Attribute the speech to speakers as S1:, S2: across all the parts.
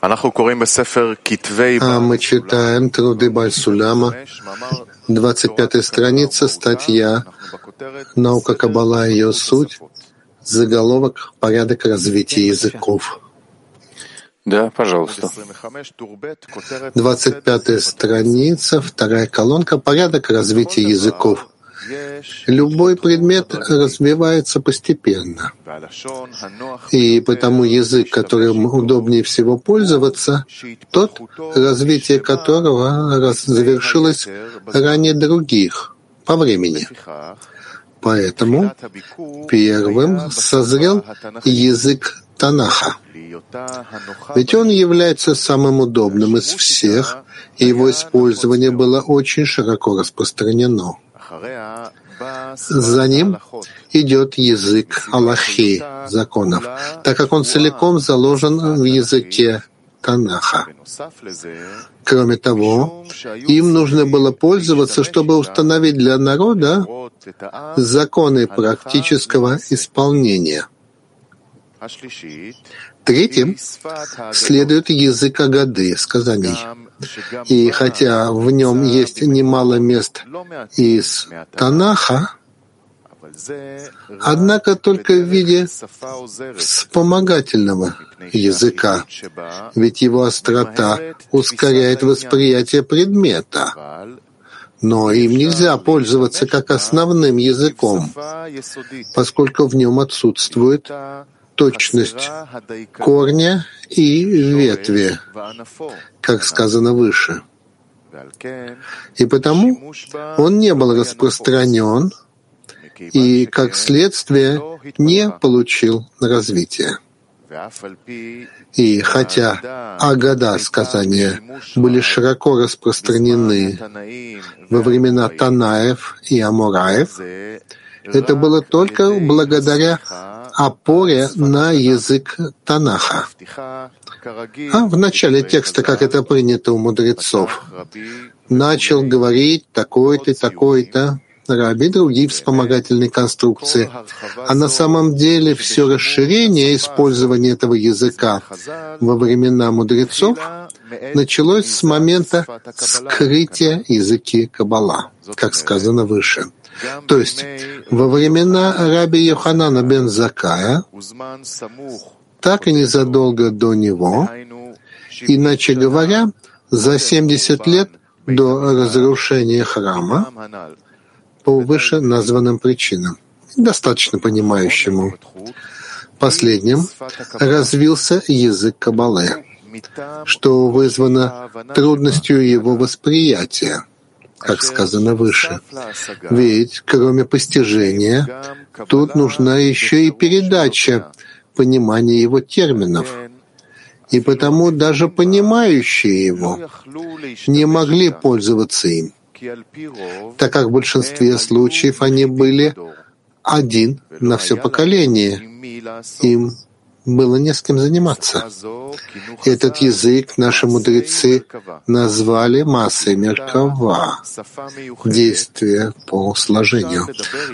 S1: А мы читаем труды Бальсуляма, 25 страница, статья «Наука Каббала и ее суть», заголовок «Порядок развития языков».
S2: Да, пожалуйста.
S1: 25 страница, вторая колонка «Порядок развития языков». Любой предмет развивается постепенно. И потому язык, которым удобнее всего пользоваться, тот, развитие которого завершилось ранее других по времени. Поэтому первым созрел язык Танаха. Ведь он является самым удобным из всех, и его использование было очень широко распространено. За ним идет язык Аллахи, законов, так как он целиком заложен в языке Танаха. Кроме того, им нужно было пользоваться, чтобы установить для народа законы практического исполнения. Третьим следует язык Агады, сказаний. И хотя в нем есть немало мест из Танаха, однако только в виде вспомогательного языка, ведь его острота ускоряет восприятие предмета. Но им нельзя пользоваться как основным языком, поскольку в нем отсутствует точность корня и ветви, как сказано выше. И потому он не был распространен и, как следствие, не получил развития. И хотя Агада сказания были широко распространены во времена Танаев и Амураев, это было только благодаря опоре на язык Танаха. А в начале текста, как это принято у мудрецов, начал говорить такой-то, такой-то, Раби, другие вспомогательные конструкции. А на самом деле все расширение использования этого языка во времена мудрецов началось с момента скрытия языки Каббала, как сказано выше. То есть во времена раби Йоханана бен Закая, так и незадолго до него, иначе говоря, за 70 лет до разрушения храма, по выше названным причинам, достаточно понимающему. Последним развился язык Кабалы, что вызвано трудностью его восприятия как сказано выше. Ведь кроме постижения, тут нужна еще и передача понимания его терминов. И потому даже понимающие его не могли пользоваться им, так как в большинстве случаев они были один на все поколение. Им было не с кем заниматься. Этот язык наши мудрецы назвали массой Меркава, действие по сложению,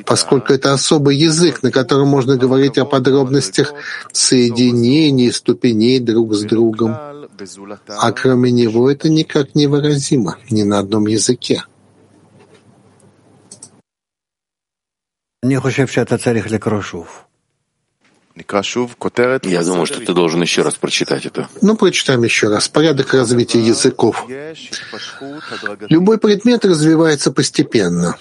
S1: поскольку это особый язык, на котором можно говорить о подробностях соединений ступеней друг с другом. А кроме него это никак не выразимо ни на одном языке.
S3: Я думаю, что ты должен
S2: я думаю, что ты должен еще раз прочитать это.
S1: Ну, прочитаем еще раз. Порядок развития языков. Любой предмет развивается постепенно.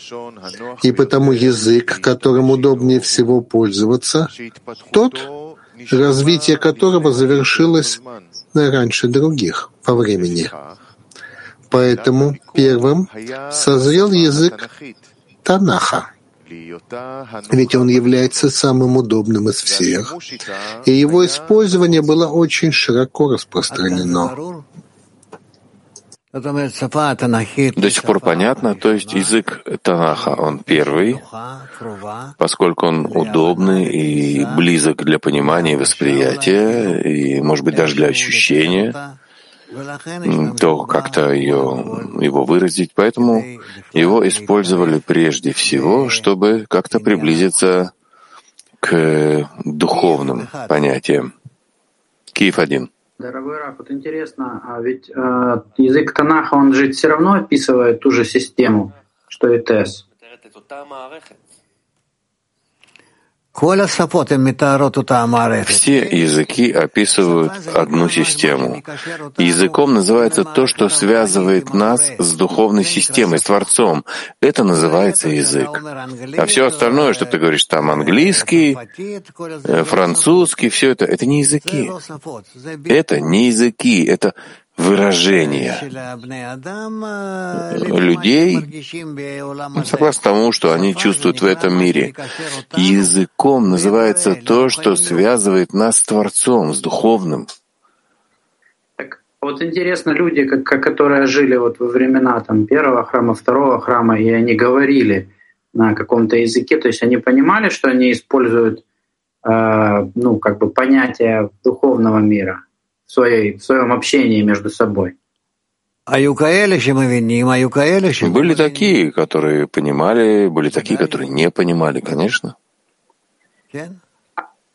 S1: И потому язык, которым удобнее всего пользоваться, тот, развитие которого завершилось раньше других по времени. Поэтому первым созрел язык Танаха ведь он является самым удобным из всех, и его использование было очень широко распространено.
S2: До сих пор понятно, то есть язык Танаха, он первый, поскольку он удобный и близок для понимания и восприятия, и, может быть, даже для ощущения, то как-то ее, его выразить. Поэтому его использовали прежде всего, чтобы как-то приблизиться к духовным понятиям. Киев один.
S4: Дорогой Раф, вот интересно, а ведь э, язык Танаха, он же все равно описывает ту же систему, что и ТЭС.
S2: Все языки описывают одну систему. Языком называется то, что связывает нас с духовной системой, с Творцом. Это называется язык. А все остальное, что ты говоришь, там английский, э, французский, все это, это не языки. Это не языки, это выражения людей согласно тому, что они чувствуют в этом мире. Языком называется то, что связывает нас с Творцом, с Духовным.
S4: Так, вот интересно, люди, как, которые жили вот во времена там, первого храма, второго храма, и они говорили на каком-то языке, то есть они понимали, что они используют э, ну, как бы понятие духовного мира в, своей, в своем общении между собой.
S3: А
S2: были такие, которые понимали, были такие, которые не понимали, конечно.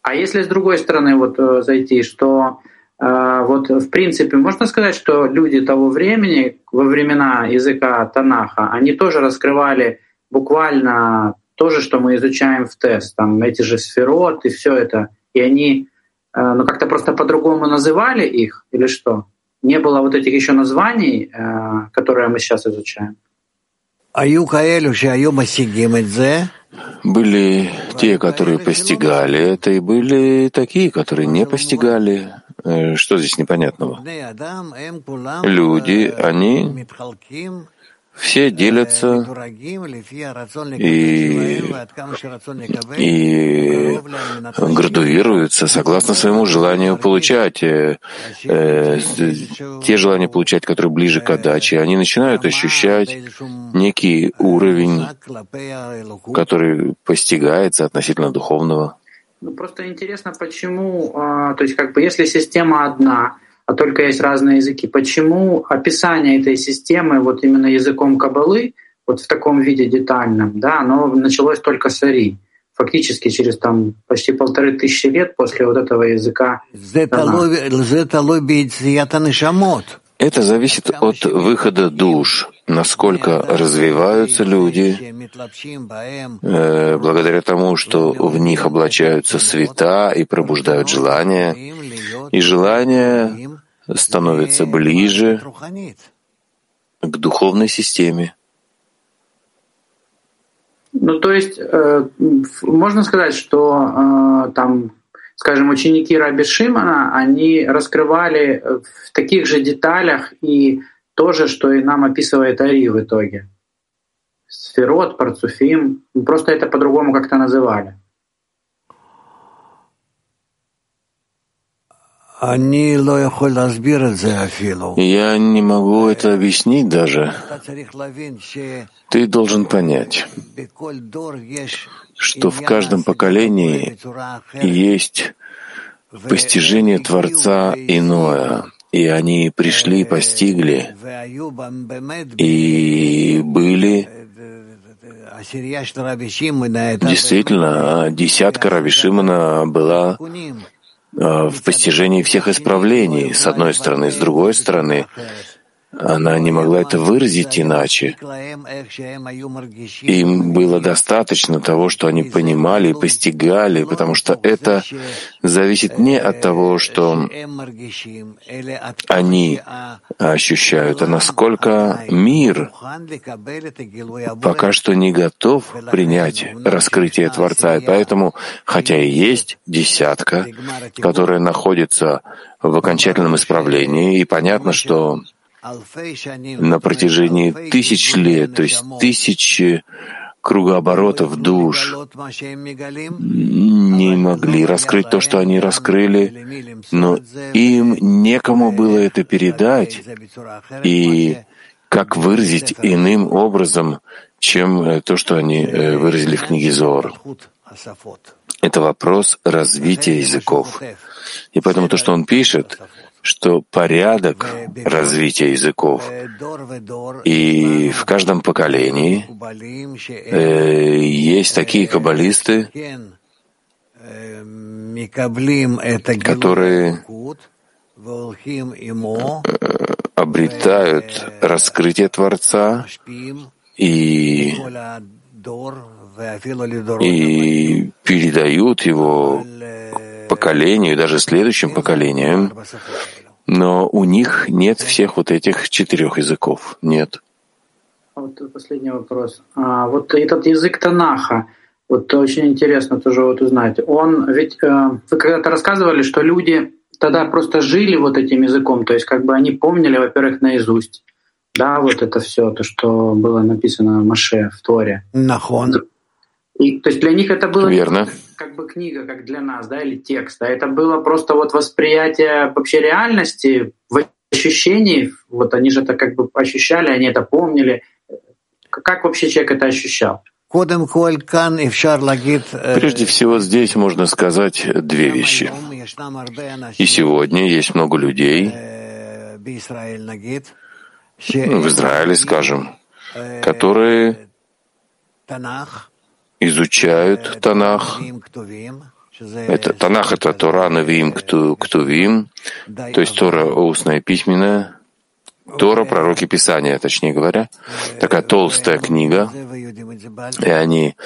S4: А если с другой стороны вот э, зайти, что э, вот в принципе можно сказать, что люди того времени, во времена языка Танаха, они тоже раскрывали буквально то же, что мы изучаем в тест, там эти же сферот и все это, и они но как-то просто по-другому называли их или что? Не было вот этих еще названий, э, которые мы сейчас изучаем.
S2: Были те, которые постигали это, и были такие, которые не постигали. Э, что здесь непонятного? Люди, они все делятся и, и градуируются согласно своему желанию получать. Э, э, те желания получать, которые ближе к отдаче, они начинают ощущать некий уровень, который постигается относительно духовного.
S4: Ну, просто интересно, почему, а, то есть как бы если система одна, а только есть разные языки. Почему описание этой системы вот именно языком Кабалы, вот в таком виде детальном, да, оно началось только с Ари, фактически через там почти полторы тысячи лет после вот этого языка.
S2: Это зависит от выхода душ, насколько развиваются люди, э, благодаря тому, что в них облачаются света и пробуждают желания, и желания становится ближе к духовной системе.
S4: Ну, то есть, э, можно сказать, что э, там, скажем, ученики Раби Шимона, они раскрывали в таких же деталях и то же, что и нам описывает Ари в итоге. Сферот, Парцуфим, просто это по-другому как-то называли.
S2: Я не могу это объяснить даже. Ты должен понять, что в каждом поколении есть постижение Творца иное, и они пришли, постигли, и были Действительно, десятка Раби Шимона была в постижении всех исправлений, с одной стороны. С другой стороны, она не могла это выразить иначе. Им было достаточно того, что они понимали и постигали, потому что это зависит не от того, что они ощущают, а насколько мир пока что не готов принять раскрытие Творца. И поэтому, хотя и есть десятка, которая находится в окончательном исправлении, и понятно, что на протяжении тысяч лет, то есть тысячи кругооборотов душ не могли раскрыть то, что они раскрыли, но им некому было это передать и как выразить иным образом, чем э, то, что они э, выразили в книге Зор. Это вопрос развития языков. И поэтому то, что он пишет, что порядок развития языков и в каждом поколении э, есть такие каббалисты, которые обретают раскрытие Творца и, и передают его поколению, даже следующим поколениям, но у них нет всех вот этих четырех языков. Нет.
S4: Вот последний вопрос. А, вот этот язык Танаха, вот очень интересно тоже вот узнать. Он ведь э, вы когда-то рассказывали, что люди тогда просто жили вот этим языком, то есть как бы они помнили, во-первых, наизусть, да, вот это все, то, что было написано в Маше, в Торе.
S3: Нахон.
S4: И, то есть для них это было
S2: Верно.
S4: Как бы книга, как для нас, да, или текст, а это было просто вот восприятие вообще реальности, в ощущении, вот они же это как бы ощущали, они это помнили. Как вообще человек это ощущал?
S2: Прежде всего, здесь можно сказать две вещи. И сегодня есть много людей, в Израиле, скажем, которые изучают Танах. Это, Танах — это Тора, Навиим, Ктувим, то есть Тора устная, письменная, Тора, пророки Писания, точнее говоря, такая толстая книга, и они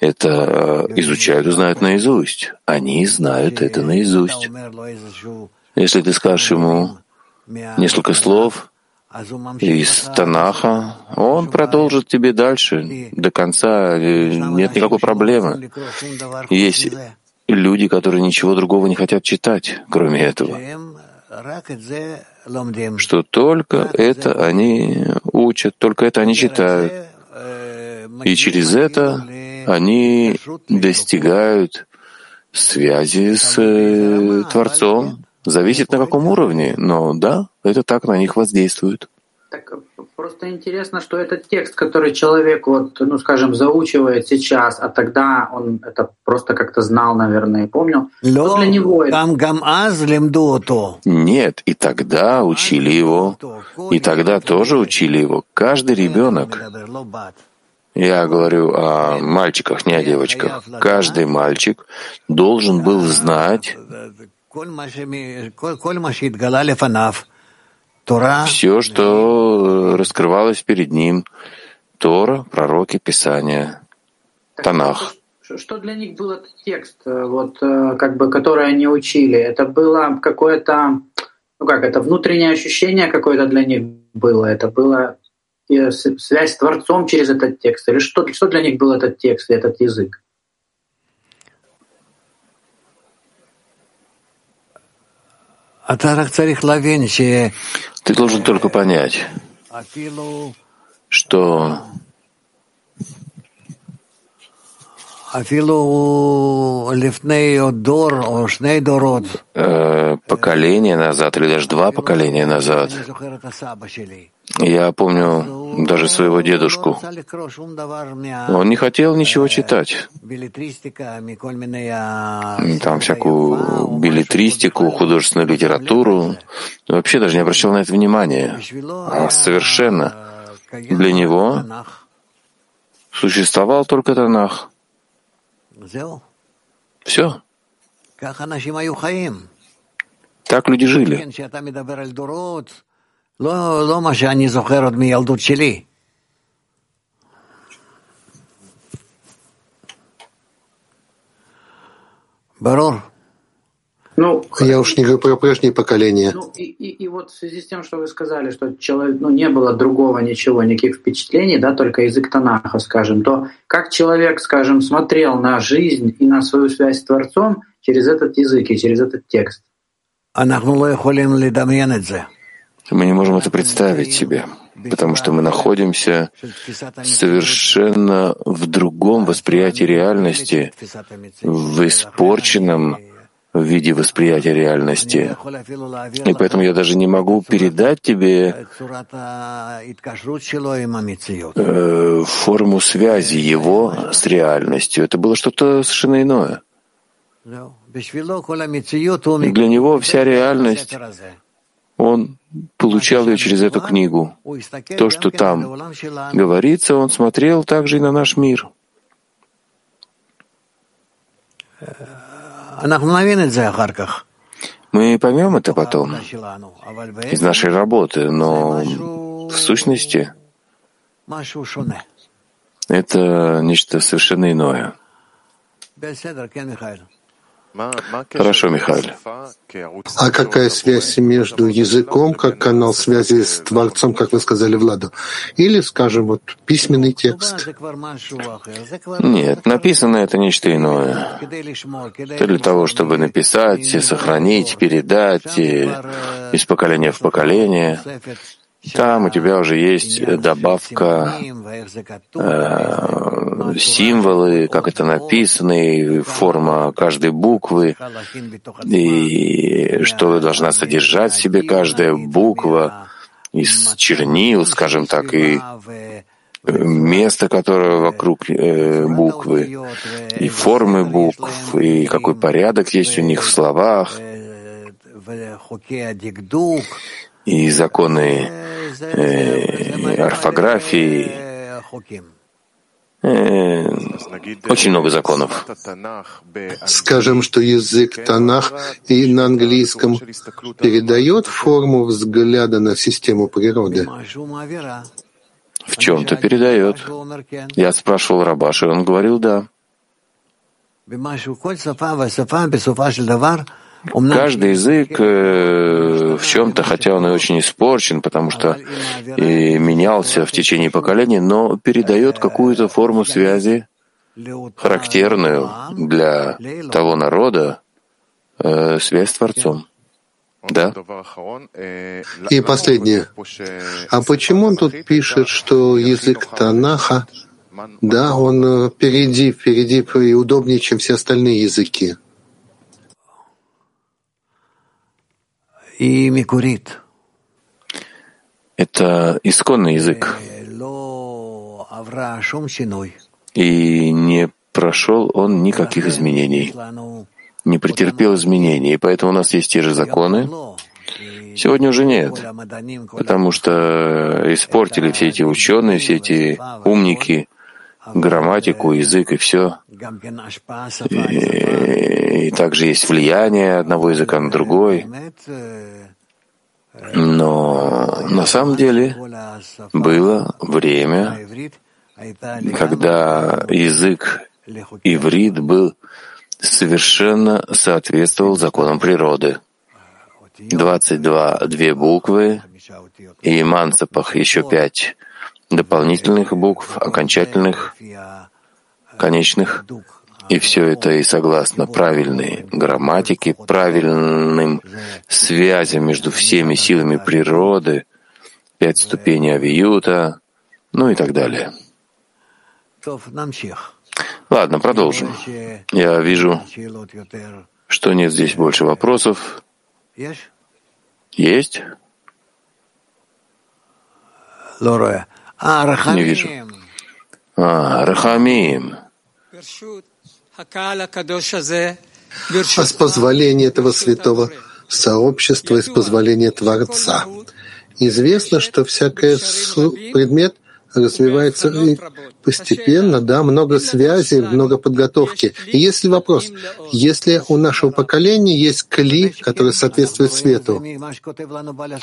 S2: это э, изучают и знают наизусть. Они знают это наизусть. Если ты скажешь ему несколько слов из Танаха, он продолжит тебе дальше, до конца, нет никакой проблемы. Есть люди, которые ничего другого не хотят читать, кроме этого что только это они учат, только это они читают. И через это они достигают связи с э, Творцом. Зависит на каком уровне, но да, это так на них воздействует.
S4: Так просто интересно, что этот текст, который человек, вот, ну, скажем, заучивает сейчас, а тогда он это просто как-то знал, наверное, и помнил. Что для него это?
S2: Нет, и тогда учили его, и тогда тоже учили его. Каждый ребенок. Я говорю о мальчиках, не о девочках. Каждый мальчик должен был знать все, что раскрывалось перед ним, Тора, пророки, Писания, Танах.
S4: Что для них был этот текст, э, вот, э, как бы, который они учили? Это было какое-то, ну как, это внутреннее ощущение какое-то для них было? Это было э, связь с Творцом через этот текст? Или что, что для них был этот текст, этот язык?
S2: Ты должен только понять, что Э, поколение назад, или даже два поколения назад, я помню даже своего дедушку. Он не хотел ничего читать. Там всякую билетристику, художественную литературу. Вообще даже не обращал на это внимания. А совершенно. Для него существовал только Танах. Все. Так люди жили.
S1: Барор. Ну, я уж не говорю про прежние поколения.
S4: Ну, и, и, и вот в связи с тем, что вы сказали, что человек, ну, не было другого ничего, никаких впечатлений, да, только язык Танаха, скажем, то как человек, скажем, смотрел на жизнь и на свою связь с Творцом через этот язык и через этот текст?
S2: Мы не можем это представить себе, потому что мы находимся совершенно в другом восприятии реальности, в испорченном виде восприятия реальности. И поэтому я даже не могу передать тебе э, форму связи его с реальностью. Это было что-то совершенно иное. Для него вся реальность, он получал ее через эту книгу. То, что там говорится, он смотрел также и на наш мир. Мы поймем это потом из нашей работы, но в сущности это нечто совершенно иное. Хорошо, Михаил.
S1: А какая связь между языком, как канал связи с Творцом, как вы сказали, Владу? Или, скажем, вот письменный текст?
S2: Нет, написано это нечто иное. Это для того, чтобы написать, сохранить, передать из поколения в поколение. Там у тебя уже есть добавка, э, символы, как это написано, форма каждой буквы, и что должна содержать в себе каждая буква из чернил, скажем так, и место, которое вокруг э, буквы, и формы букв, и какой порядок есть у них в словах, и законы э, орфографии. Э, очень много законов.
S1: Скажем, что язык Танах и на английском передает форму взгляда на систему природы.
S2: В чем-то передает. Я спрашивал Рабаша, он говорил «да». Каждый язык э, в чем-то, хотя он и очень испорчен, потому что и менялся в течение поколений, но передает какую-то форму связи, характерную для того народа, э, связь с Творцом. Да?
S1: И последнее. А почему он тут пишет, что язык Танаха, да, он э, впереди, впереди и удобнее, чем все остальные языки?
S3: И микурит.
S2: Это исконный язык. И не прошел он никаких изменений, не претерпел изменений, и поэтому у нас есть те же законы. Сегодня уже нет, потому что испортили все эти ученые, все эти умники, грамматику, язык и все. И, и также есть влияние одного языка на другой. Но на самом деле было время, когда язык иврит был совершенно соответствовал законам природы. 22 две буквы и мансапах еще пять дополнительных букв, окончательных, конечных, и все это и согласно правильной грамматике, правильным связям между всеми силами природы, пять ступеней авиюта, ну и так далее. Ладно, продолжим. Я вижу, что нет здесь больше вопросов. Есть? Не вижу. А, Рахамим.
S1: А с позволения этого святого сообщества и с позволения Творца. Известно, что всякий предмет развивается и постепенно, да, много связей, много подготовки. И если вопрос, если у нашего поколения есть кли, который соответствует свету?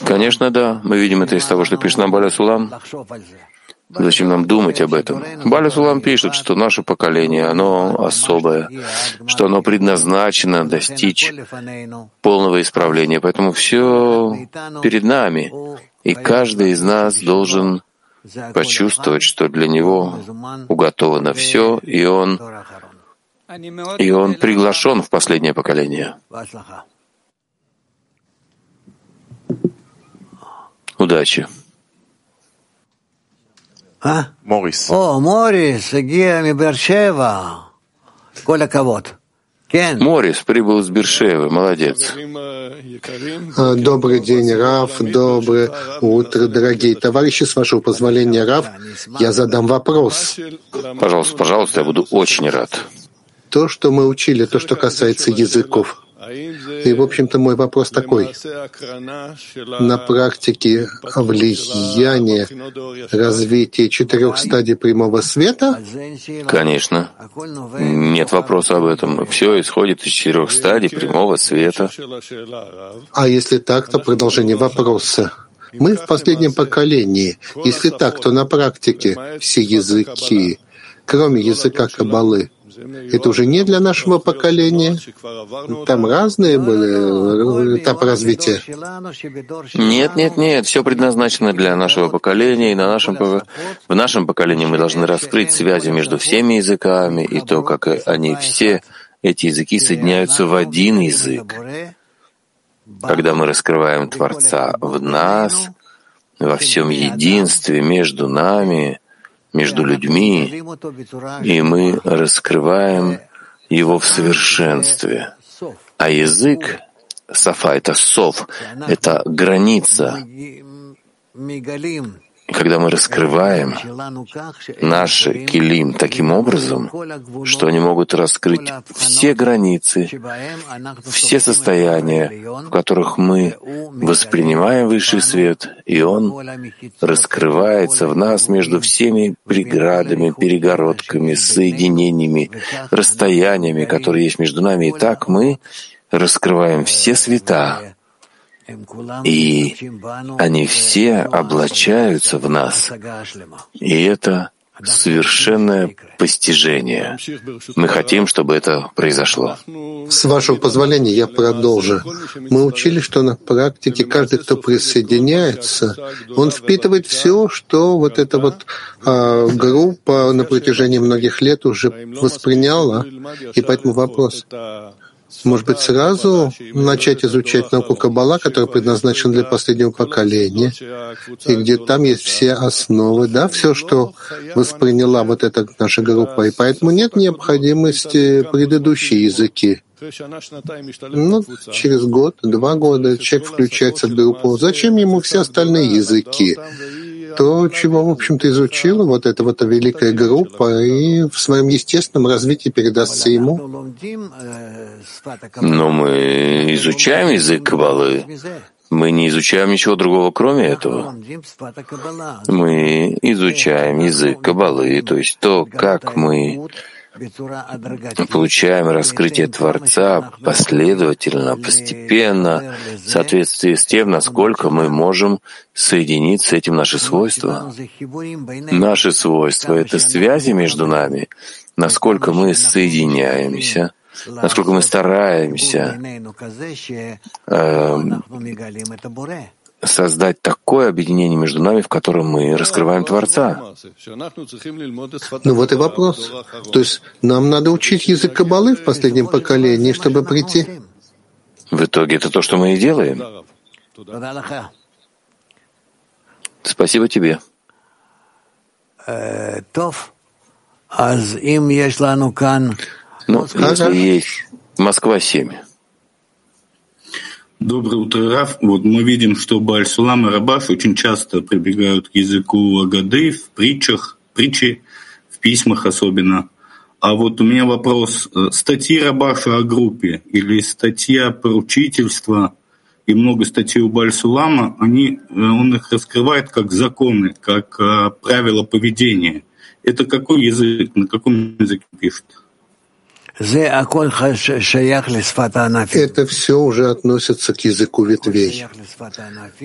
S2: Конечно, да. Мы видим это из того, что пишет нам Баля Сулам. Зачем нам думать об этом? Баля Сулам пишет, что наше поколение, оно особое, что оно предназначено достичь полного исправления. Поэтому все перед нами, и каждый из нас должен почувствовать, что для него уготовано все, и он, и он приглашен в последнее поколение. Удачи.
S3: А? Морис. О, Морис, Гия Мибершева. Коля Кавод.
S2: Морис прибыл из Бершевы, молодец.
S1: А, добрый день, Раф, доброе утро, дорогие товарищи. С вашего позволения, Раф, я задам вопрос.
S2: Пожалуйста, пожалуйста, я буду очень рад.
S1: То, что мы учили, то, что касается языков, И, в общем-то, мой вопрос такой. На практике влияние развития четырех стадий прямого света?
S2: Конечно. Нет вопроса об этом. Все исходит из четырех стадий прямого света.
S1: А если так, то продолжение вопроса. Мы в последнем поколении. Если так, то на практике все языки, кроме языка Кабалы, это уже не для нашего поколения. Там разные были этапы развития.
S2: Нет, нет, нет. Все предназначено для нашего поколения, и на нашем, в нашем поколении мы должны раскрыть связи между всеми языками и то, как они все, эти языки, соединяются в один язык. Когда мы раскрываем Творца в нас, во всем единстве между нами, между людьми, и мы раскрываем его в совершенстве. А язык, сафа — это сов, это граница, когда мы раскрываем наши килим таким образом, что они могут раскрыть все границы, все состояния, в которых мы воспринимаем высший свет, и он раскрывается в нас между всеми преградами, перегородками, соединениями, расстояниями, которые есть между нами. И так мы раскрываем все света, и они все облачаются в нас. И это совершенное постижение. Мы хотим, чтобы это произошло.
S1: С вашего позволения я продолжу. Мы учили, что на практике каждый, кто присоединяется, он впитывает все, что вот эта вот а, группа на протяжении многих лет уже восприняла. И поэтому вопрос, может быть, сразу начать изучать науку Каббала, которая предназначена для последнего поколения, и где там есть все основы, да, все, что восприняла вот эта наша группа, и поэтому нет необходимости предыдущие языки. Ну, через год, два года человек включается в группу. Зачем ему все остальные языки? то, чего, в общем-то, изучила вот эта вот великая группа, и в своем естественном развитии передастся ему.
S2: Но мы изучаем язык Кабалы. Мы не изучаем ничего другого, кроме этого. Мы изучаем язык Кабалы, то есть то, как мы получаем раскрытие Творца последовательно, постепенно, в соответствии с тем, насколько мы можем соединить с этим наши свойства. Наши свойства — это связи между нами, насколько мы соединяемся, насколько мы стараемся э, создать такое объединение между нами, в котором мы раскрываем Творца.
S1: Ну вот и вопрос. То есть нам надо учить язык Кабалы в последнем поколении, чтобы прийти.
S2: В итоге это то, что мы и делаем. Спасибо тебе. Ну, если есть Москва 7.
S5: Доброе утро, Раф. Вот мы видим, что Бальсулам и Рабаш очень часто прибегают к языку Агады в притчах, притчи, в письмах особенно. А вот у меня вопрос. Статьи Рабаша о группе или статья поручительства и много статей у Бальсулама, они, он их раскрывает как законы, как а, правила поведения. Это какой язык, на каком языке пишут?
S1: Это все уже относится к языку ветвей.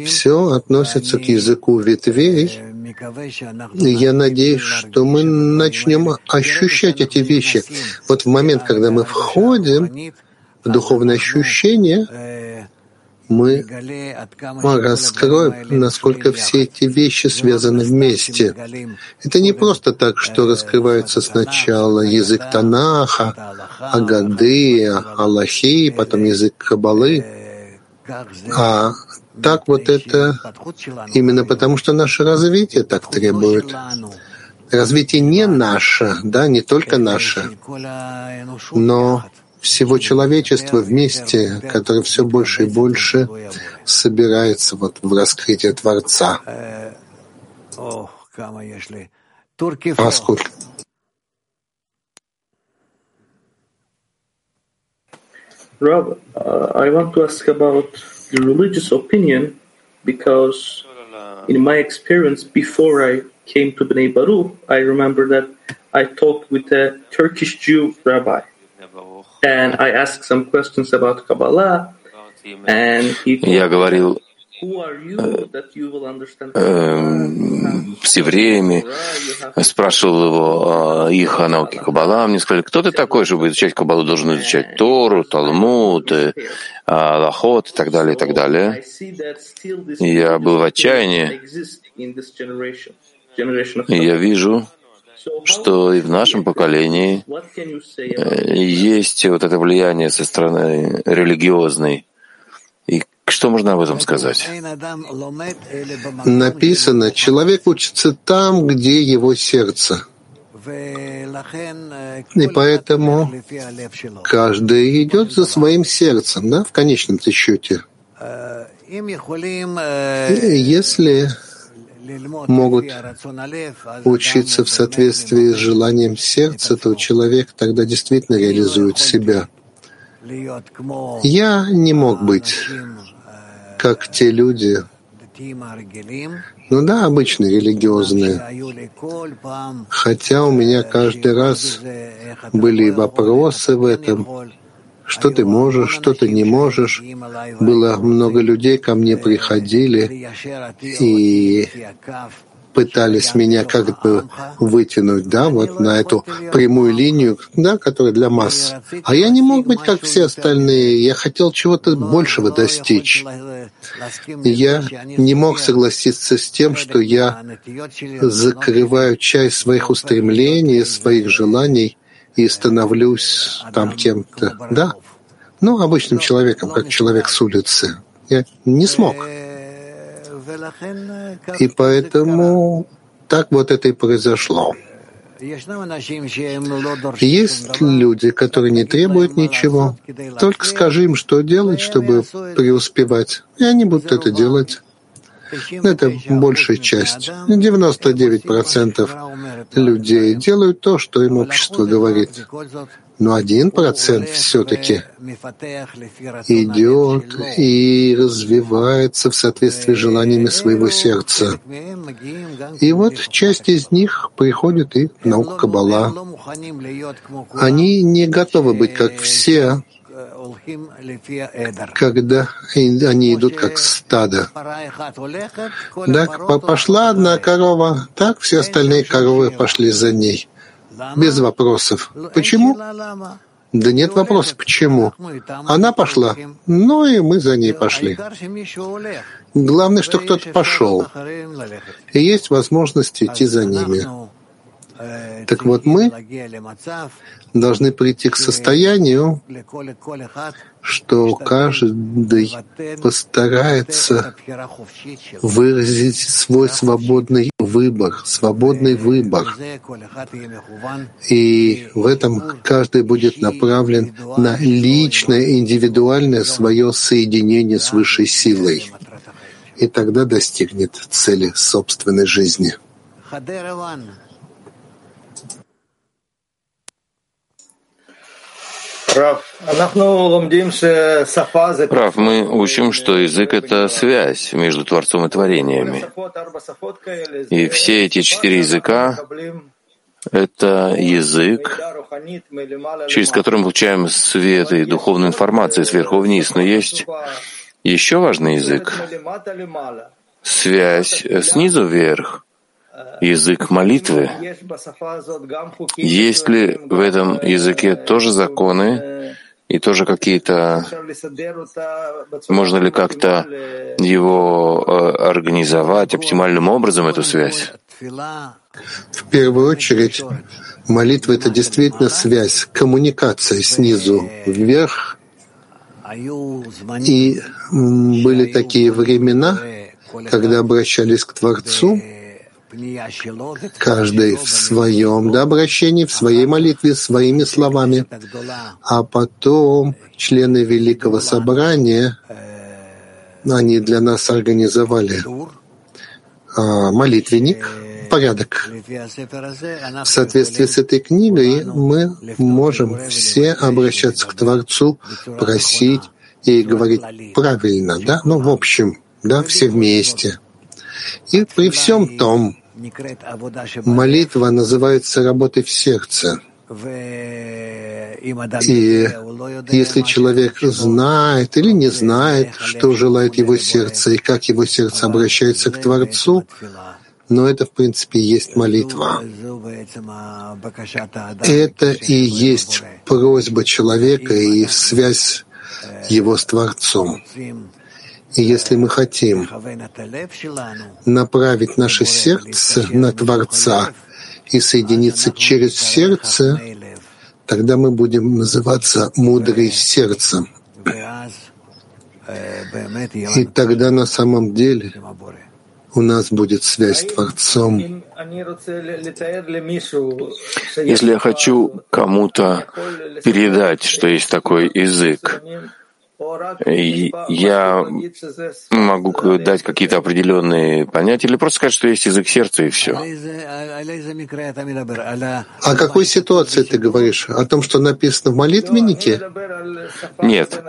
S1: Все относится к языку ветвей. И я надеюсь, что мы начнем ощущать эти вещи. Вот в момент, когда мы входим в духовное ощущение, мы раскроем, насколько все эти вещи связаны вместе. Это не просто так, что раскрывается сначала язык Танаха, Агады, Аллахи, потом язык Кабалы, а так вот это именно потому, что наше развитие так требует. Развитие не наше, да, не только наше, но всего человечества вместе, которое все больше и больше собирается вот в раскрытие Творца. А
S6: Rob, uh, I want to ask about the religious opinion because in my experience before I came to Bnei Baruch, I remember that I talked with a Turkish Jew rabbi and I asked some questions about Kabbalah and he
S2: Я говорил с евреями, спрашивал его их о науке Каббала. Мне сказали, кто ты такой, чтобы изучать Каббалу, должен изучать Тору, Талмуд, Аллахот и так далее, и так далее. Я был в отчаянии. И я вижу, что и в нашем поколении есть вот это влияние со стороны религиозной. И что можно об этом сказать?
S1: Написано, человек учится там, где его сердце. И поэтому каждый идет за своим сердцем, да, в конечном-то счете. Если могут учиться в соответствии с желанием сердца, то человек тогда действительно реализует себя. Я не мог быть как те люди, ну да, обычные религиозные, хотя у меня каждый раз были вопросы в этом, что ты можешь, что ты не можешь. Было много людей, ко мне приходили и пытались меня как бы вытянуть, да, вот на эту прямую линию, да, которая для масс. А я не мог быть как все остальные. Я хотел чего-то большего достичь. Я не мог согласиться с тем, что я закрываю часть своих устремлений, своих желаний и становлюсь там кем-то, да, ну, обычным человеком, как человек с улицы. Я не смог. И поэтому так вот это и произошло. Есть люди, которые не требуют ничего. Только скажи им, что делать, чтобы преуспевать, и они будут это делать. Это большая часть. 99% людей делают то, что им общество говорит но один процент все-таки идет и развивается в соответствии с желаниями своего сердца. И вот часть из них приходит и в науку Каббала. Они не готовы быть как все, когда они идут как стадо. Так пошла одна корова, так все остальные коровы пошли за ней без вопросов. Почему? Да нет вопросов, почему. Она пошла, ну и мы за ней пошли. Главное, что кто-то пошел. И есть возможность идти за ними. Так вот, мы должны прийти к состоянию, что каждый постарается выразить свой свободный выбор, свободный выбор. И в этом каждый будет направлен на личное, индивидуальное свое соединение с высшей силой. И тогда достигнет цели собственной жизни.
S2: Прав, мы учим, что язык — это связь между Творцом и творениями. И все эти четыре языка — это язык, через который мы получаем свет и духовную информацию сверху вниз. Но есть еще важный язык — связь снизу вверх — язык молитвы. Есть ли в этом языке тоже законы и тоже какие-то... Можно ли как-то его э, организовать оптимальным образом, эту связь?
S1: В первую очередь, молитва — это действительно связь, коммуникация снизу вверх. И были такие времена, когда обращались к Творцу, каждый в своем да, обращении, в своей молитве, своими словами. А потом члены Великого Собрания, они для нас организовали а, молитвенник, порядок. В соответствии с этой книгой мы можем все обращаться к Творцу, просить и говорить правильно, да, ну, в общем, да, все вместе. И при всем том, молитва называется работой в сердце — и если человек знает или не знает, что желает его сердце и как его сердце обращается к Творцу, но это, в принципе, есть молитва. Это и есть просьба человека и связь его с Творцом. И если мы хотим направить наше сердце на Творца и соединиться через сердце, тогда мы будем называться мудрый сердцем. И тогда на самом деле у нас будет связь с Творцом.
S2: Если я хочу кому-то передать, что есть такой язык, я могу дать какие-то определенные понятия или просто сказать, что есть язык сердца и все.
S1: О какой ситуации ты говоришь? О том, что написано в молитвеннике?
S2: Нет.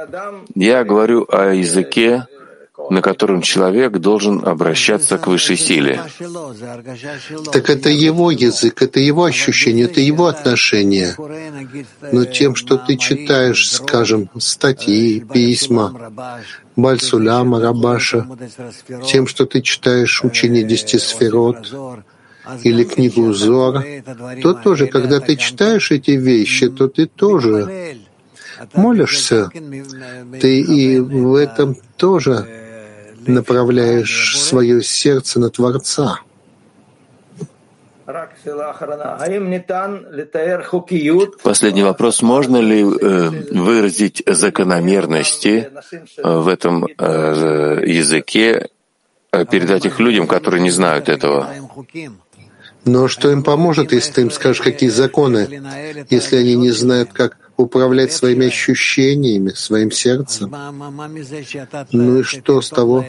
S2: Я говорю о языке, на котором человек должен обращаться к высшей силе.
S1: Так это его язык, это его ощущение, это его отношение. Но тем, что ты читаешь, скажем, статьи, письма, Бальсуляма, Рабаша, тем, что ты читаешь учение десяти сферот, или книгу Зор, то тоже, когда ты читаешь эти вещи, то ты тоже молишься. Ты и в этом тоже направляешь свое сердце на Творца.
S2: Последний вопрос. Можно ли э, выразить закономерности э, в этом э, языке, э, передать их людям, которые не знают этого?
S1: Но что им поможет, если ты им скажешь, какие законы, если они не знают, как управлять своими ощущениями, своим сердцем. Ну и что с того,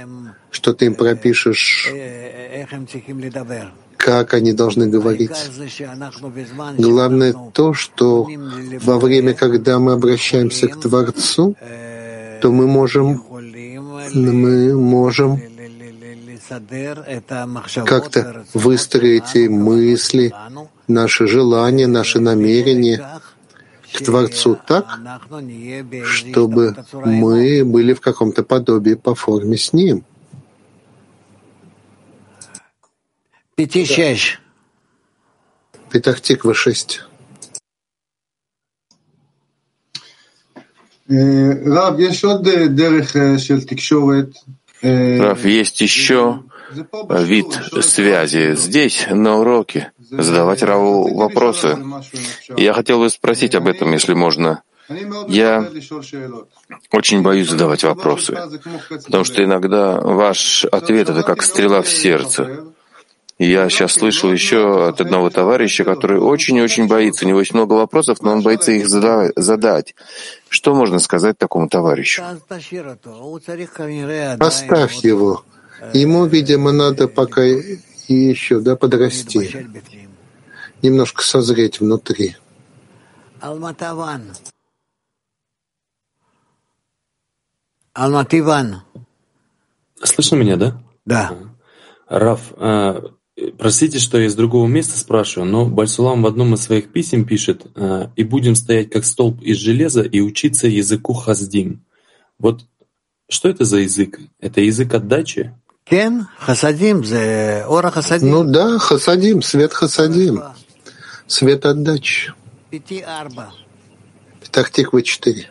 S1: что ты им пропишешь, как они должны говорить? Главное то, что во время, когда мы обращаемся к Творцу, то мы можем, мы можем как-то выстроить эти мысли, наши желания, наши намерения к Творцу так, чтобы мы были в каком-то подобии по форме с Ним. Петахтиква 6.
S2: Рав, есть еще вид связи здесь, на уроке задавать Раву вопросы. Я хотел бы спросить об этом, если можно. Я очень боюсь задавать вопросы, потому что иногда ваш ответ — это как стрела в сердце. я сейчас слышал еще от одного товарища, который очень-очень боится. У него есть много вопросов, но он боится их задать. Что можно сказать такому товарищу?
S1: Оставь его. Ему, видимо, надо пока и еще да, подрасти, немножко созреть внутри.
S7: Алмативан. Слышно меня, да?
S3: Да.
S7: Раф, а, простите, что я из другого места спрашиваю, но Бальсулам в одном из своих писем пишет а, «И будем стоять как столб из железа и учиться языку хаздим». Вот что это за язык? Это язык отдачи?
S1: Ну да, хасадим, свет хасадим, свет отдачи. Тактиква 4.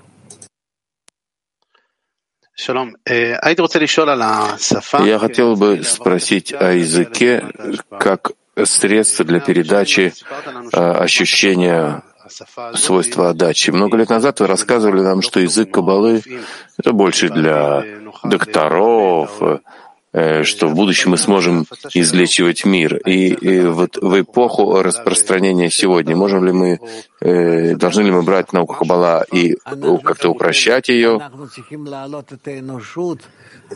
S2: Я хотел бы спросить о языке как средство для передачи ощущения свойства отдачи. Много лет назад вы рассказывали нам, что язык Кабалы — это больше для докторов, Э, что в будущем мы сможем излечивать мир. И, и вот в эпоху распространения сегодня можем ли мы, э, должны ли мы брать науку Каббала и как-то упрощать ее?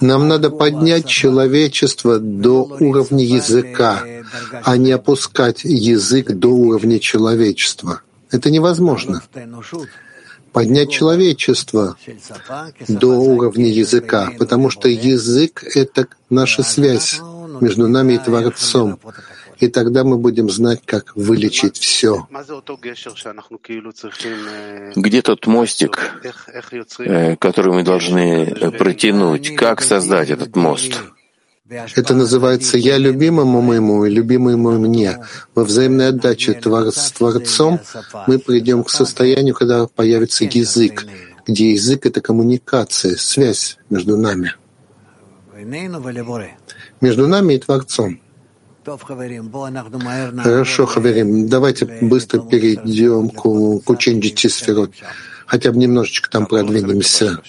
S1: Нам надо поднять человечество до уровня языка, а не опускать язык до уровня человечества. Это невозможно. Поднять человечество до уровня языка, потому что язык — это наша связь между нами и Творцом. И тогда мы будем знать, как вылечить все.
S2: Где тот мостик, э, который мы должны протянуть? Как создать этот мост?
S1: Это называется «я любимому моему и любимому мне». Во взаимной отдаче с Творцом мы придем к состоянию, когда появится язык, где язык — это коммуникация, связь между нами. Между нами и Творцом. Хорошо, Хаверим, давайте быстро перейдем к, к учению Тисферот. Хотя бы немножечко там продвинемся.